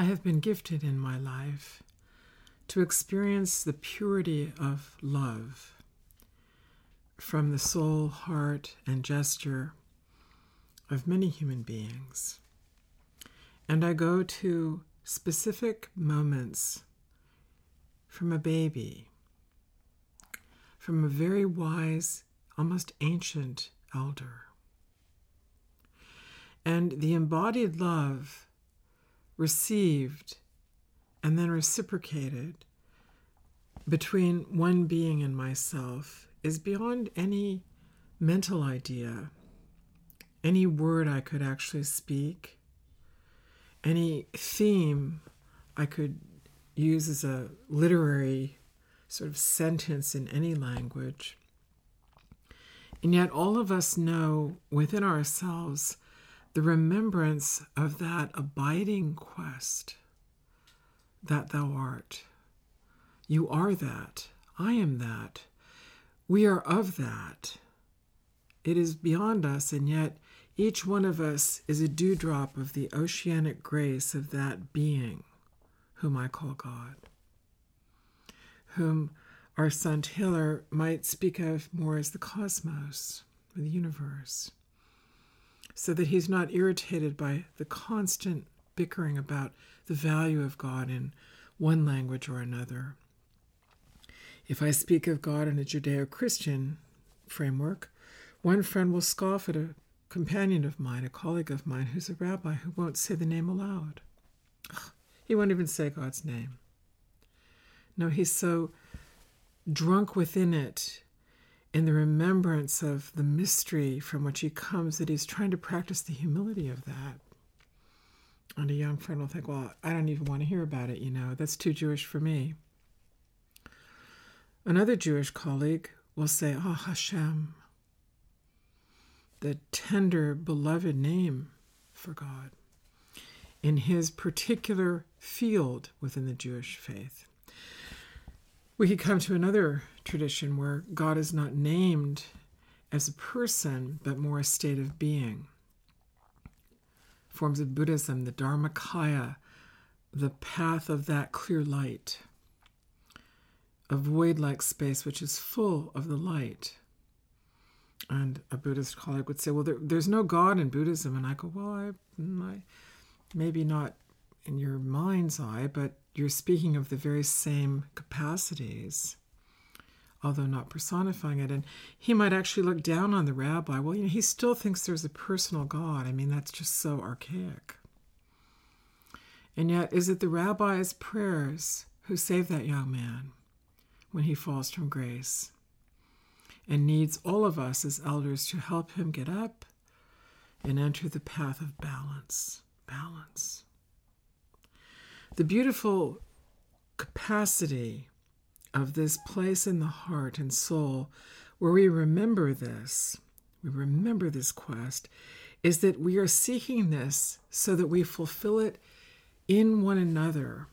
I have been gifted in my life to experience the purity of love from the soul, heart, and gesture of many human beings. And I go to specific moments from a baby, from a very wise, almost ancient elder. And the embodied love received and then reciprocated between one being and myself is beyond any mental idea, any word I could actually speak, any theme I could use as a literary sort of sentence in any language. And yet, all of us know within ourselves the remembrance of that abiding quest that thou art. You are that. I am that. We are of that. It is beyond us, and yet each one of us is a dewdrop of the oceanic grace of that being whom I call God, whom our son Taylor might speak of more as the cosmos, or the universe, so that he's not irritated by the constant bickering about the value of God in one language or another. If I speak of God in a Judeo Christian framework, one friend will scoff at a companion of mine, a colleague of mine who's a rabbi who won't say the name aloud. Ugh, he won't even say God's name. No, he's so drunk within it in the remembrance of the mystery from which he comes that he's trying to practice the humility of that. And a young friend will think, well, I don't even want to hear about it, you know, that's too Jewish for me. Another Jewish colleague will say, Oh, Hashem, the tender, beloved name for God in his particular field within the Jewish faith. We could come to another tradition where God is not named as a person, but more a state of being. Forms of Buddhism, the Dharmakaya, the path of that clear light, a void like space which is full of the light. And a Buddhist colleague would say, Well, there, there's no God in Buddhism. And I go, Well, I, mm, I, maybe not in your mind's eye, but you're speaking of the very same capacities, although not personifying it. And he might actually look down on the rabbi. Well, you know, he still thinks there's a personal God. I mean, that's just so archaic. And yet, is it the rabbi's prayers who saved that young man when he falls from grace and needs all of us as elders to help him get up and enter the path of balance? Balance the beautiful capacity of this place in the heart and soul where we remember this, we remember this quest, is that we are seeking this so that we fulfill it in one another.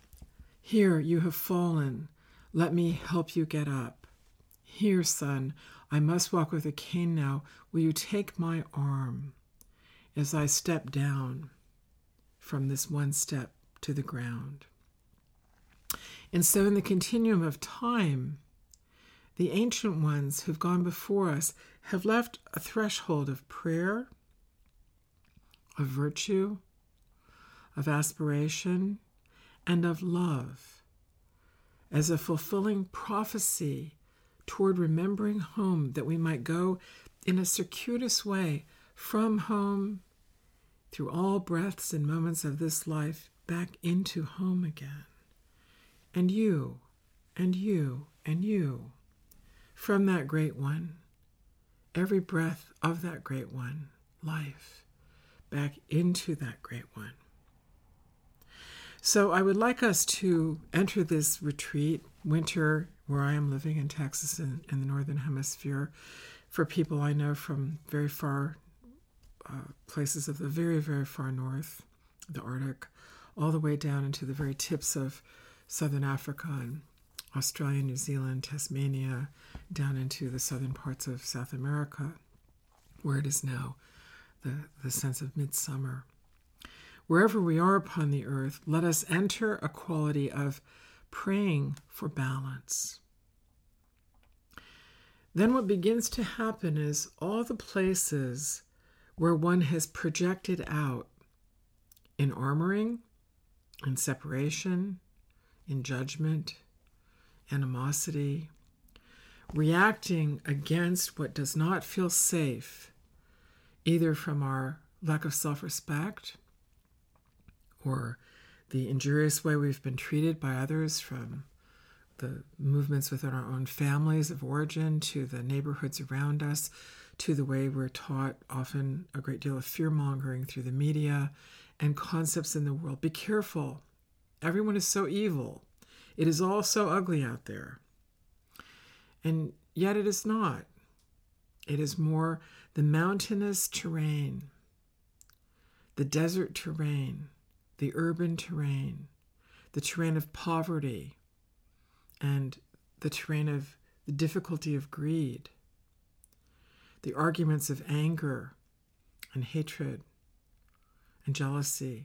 Here, you have fallen. Let me help you get up. Here, son, I must walk with a cane now. Will you take my arm as I step down from this one step to the ground. And so, in the continuum of time, the ancient ones who've gone before us have left a threshold of prayer, of virtue, of aspiration, and of love as a fulfilling prophecy toward remembering home that we might go in a circuitous way from home through all breaths and moments of this life back into home again. And you, and you, and you, from that great one, every breath of that great one, life, back into that great one. So I would like us to enter this retreat, winter, where I am living in Texas in, in the Northern Hemisphere, for people I know from very far uh, places of the very, very far north, the Arctic, all the way down into the very tips of southern Africa and Australia, New Zealand, Tasmania, down into the southern parts of South America, where it is now the, the sense of midsummer. wherever we are upon the earth, let us enter a quality of praying for balance. Then, what begins to happen is all the places where one has projected out in armoring, in separation, in judgment, animosity, reacting against what does not feel safe, either from our lack of self respect or the injurious way we've been treated by others from the movements within our own families of origin to the neighborhoods around us to the way we're taught often a great deal of fear mongering through the media and concepts in the world. Be careful. Everyone is so evil. It is all so ugly out there. And yet it is not. It is more the mountainous terrain, the desert terrain, the urban terrain, the terrain of poverty, and the terrain of the difficulty of greed, the arguments of anger and hatred and jealousy.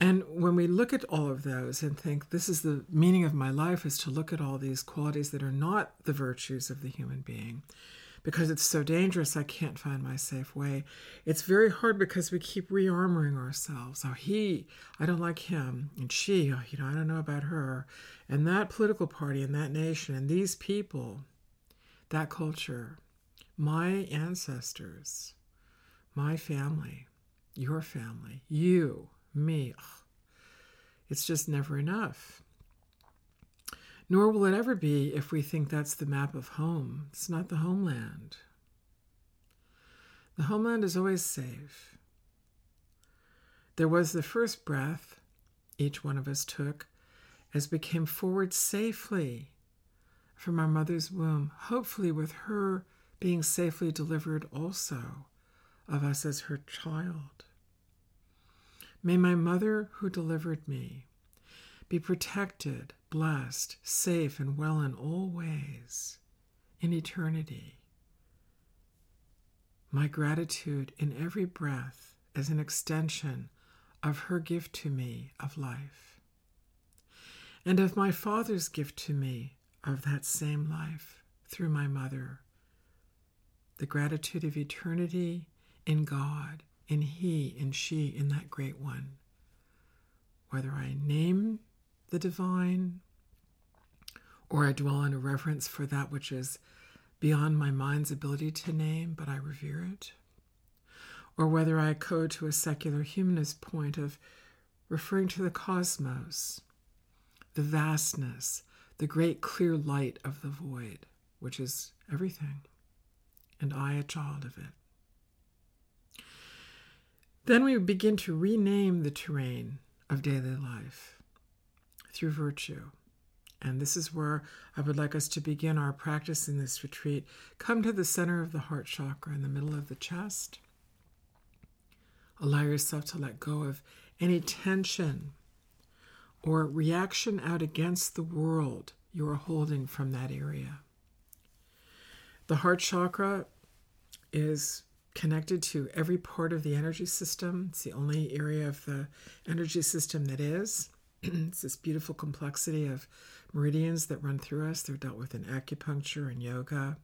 And when we look at all of those and think this is the meaning of my life is to look at all these qualities that are not the virtues of the human being, because it's so dangerous, I can't find my safe way. It's very hard because we keep rearmoring ourselves. Oh, he, I don't like him. And she, oh, you know, I don't know about her. And that political party and that nation and these people, that culture, my ancestors, my family, your family, you, me. It's just never enough. Nor will it ever be if we think that's the map of home. It's not the homeland. The homeland is always safe. There was the first breath each one of us took as we came forward safely from our mother's womb, hopefully with her being safely delivered also of us as her child. May my mother who delivered me be protected blessed, safe, and well in all ways in eternity. My gratitude in every breath as an extension of her gift to me of life, and of my Father's gift to me of that same life through my mother. The gratitude of eternity in God, in He, in she, in that great one. Whether I name the divine, or I dwell in a reverence for that which is beyond my mind's ability to name, but I revere it, or whether I go to a secular humanist point of referring to the cosmos, the vastness, the great clear light of the void, which is everything, and I a child of it. Then we begin to rename the terrain of daily life through virtue. And this is where I would like us to begin our practice in this retreat. Come to the center of the heart chakra in the middle of the chest. Allow yourself to let go of any tension or reaction out against the world you are holding from that area. The heart chakra is connected to every part of the energy system. It's the only area of the energy system that is. it's this beautiful complexity of meridians that run through us. They're dealt with in acupuncture and yoga,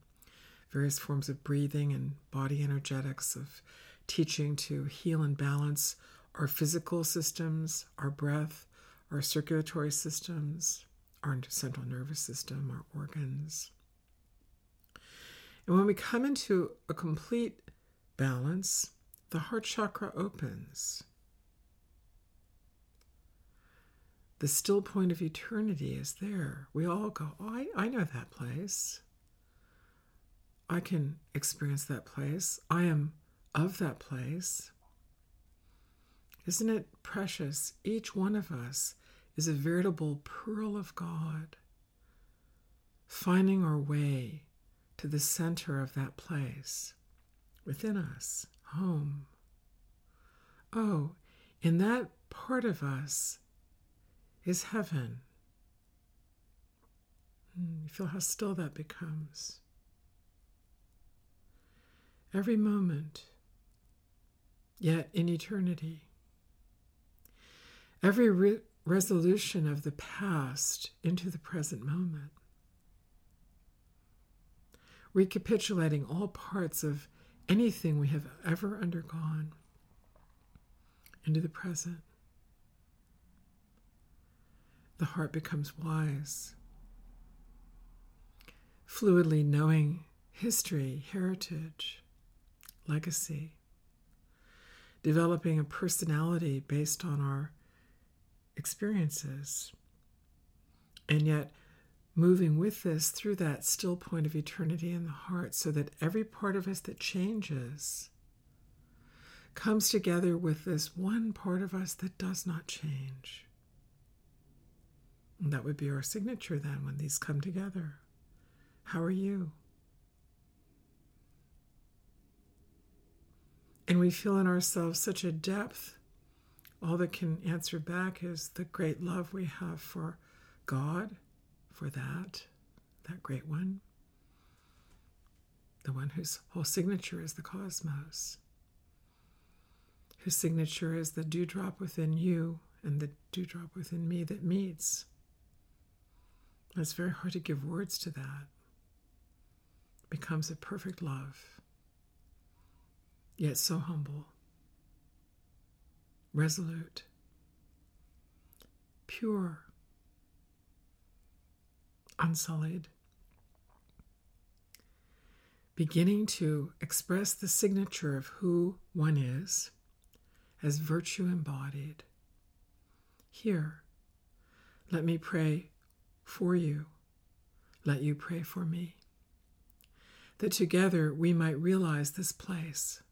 various forms of breathing and body energetics, of teaching to heal and balance our physical systems, our breath, our circulatory systems, our central nervous system, our organs. And when we come into a complete balance, the heart chakra opens. the still point of eternity is there. We all go, oh, I, I know that place. I can experience that place. I am of that place. Isn't it precious? Each one of us is a veritable pearl of God, finding our way to the center of that place within us, home. Oh, in that part of us is heaven. Hmm, you feel how still that becomes. Every moment, yet in eternity. every re- resolution of the past into the present moment. Recapitulating all parts of anything we have ever undergone into the present. The heart becomes wise, fluidly knowing history, heritage, legacy, developing a personality based on our experiences, and yet moving with this through that still point of eternity in the heart so that every part of us that changes comes together with this one part of us that does not change. And that would be our signature then when these come together. How are you? And we feel in ourselves such a depth. All that can answer back is the great love we have for God, for that, that great one, the one whose whole signature is the cosmos whose signature is the dewdrop within you and the dewdrop within me that meets. It's very hard to give words to that. It becomes a perfect love, yet so humble, resolute, pure, unsullied, beginning to express the signature of who one is as virtue embodied. Here, let me pray for you. Let you pray for me. That together we might realize this place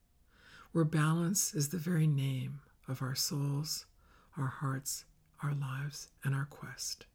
where balance is the very name of our souls, our hearts, our lives, and our quest.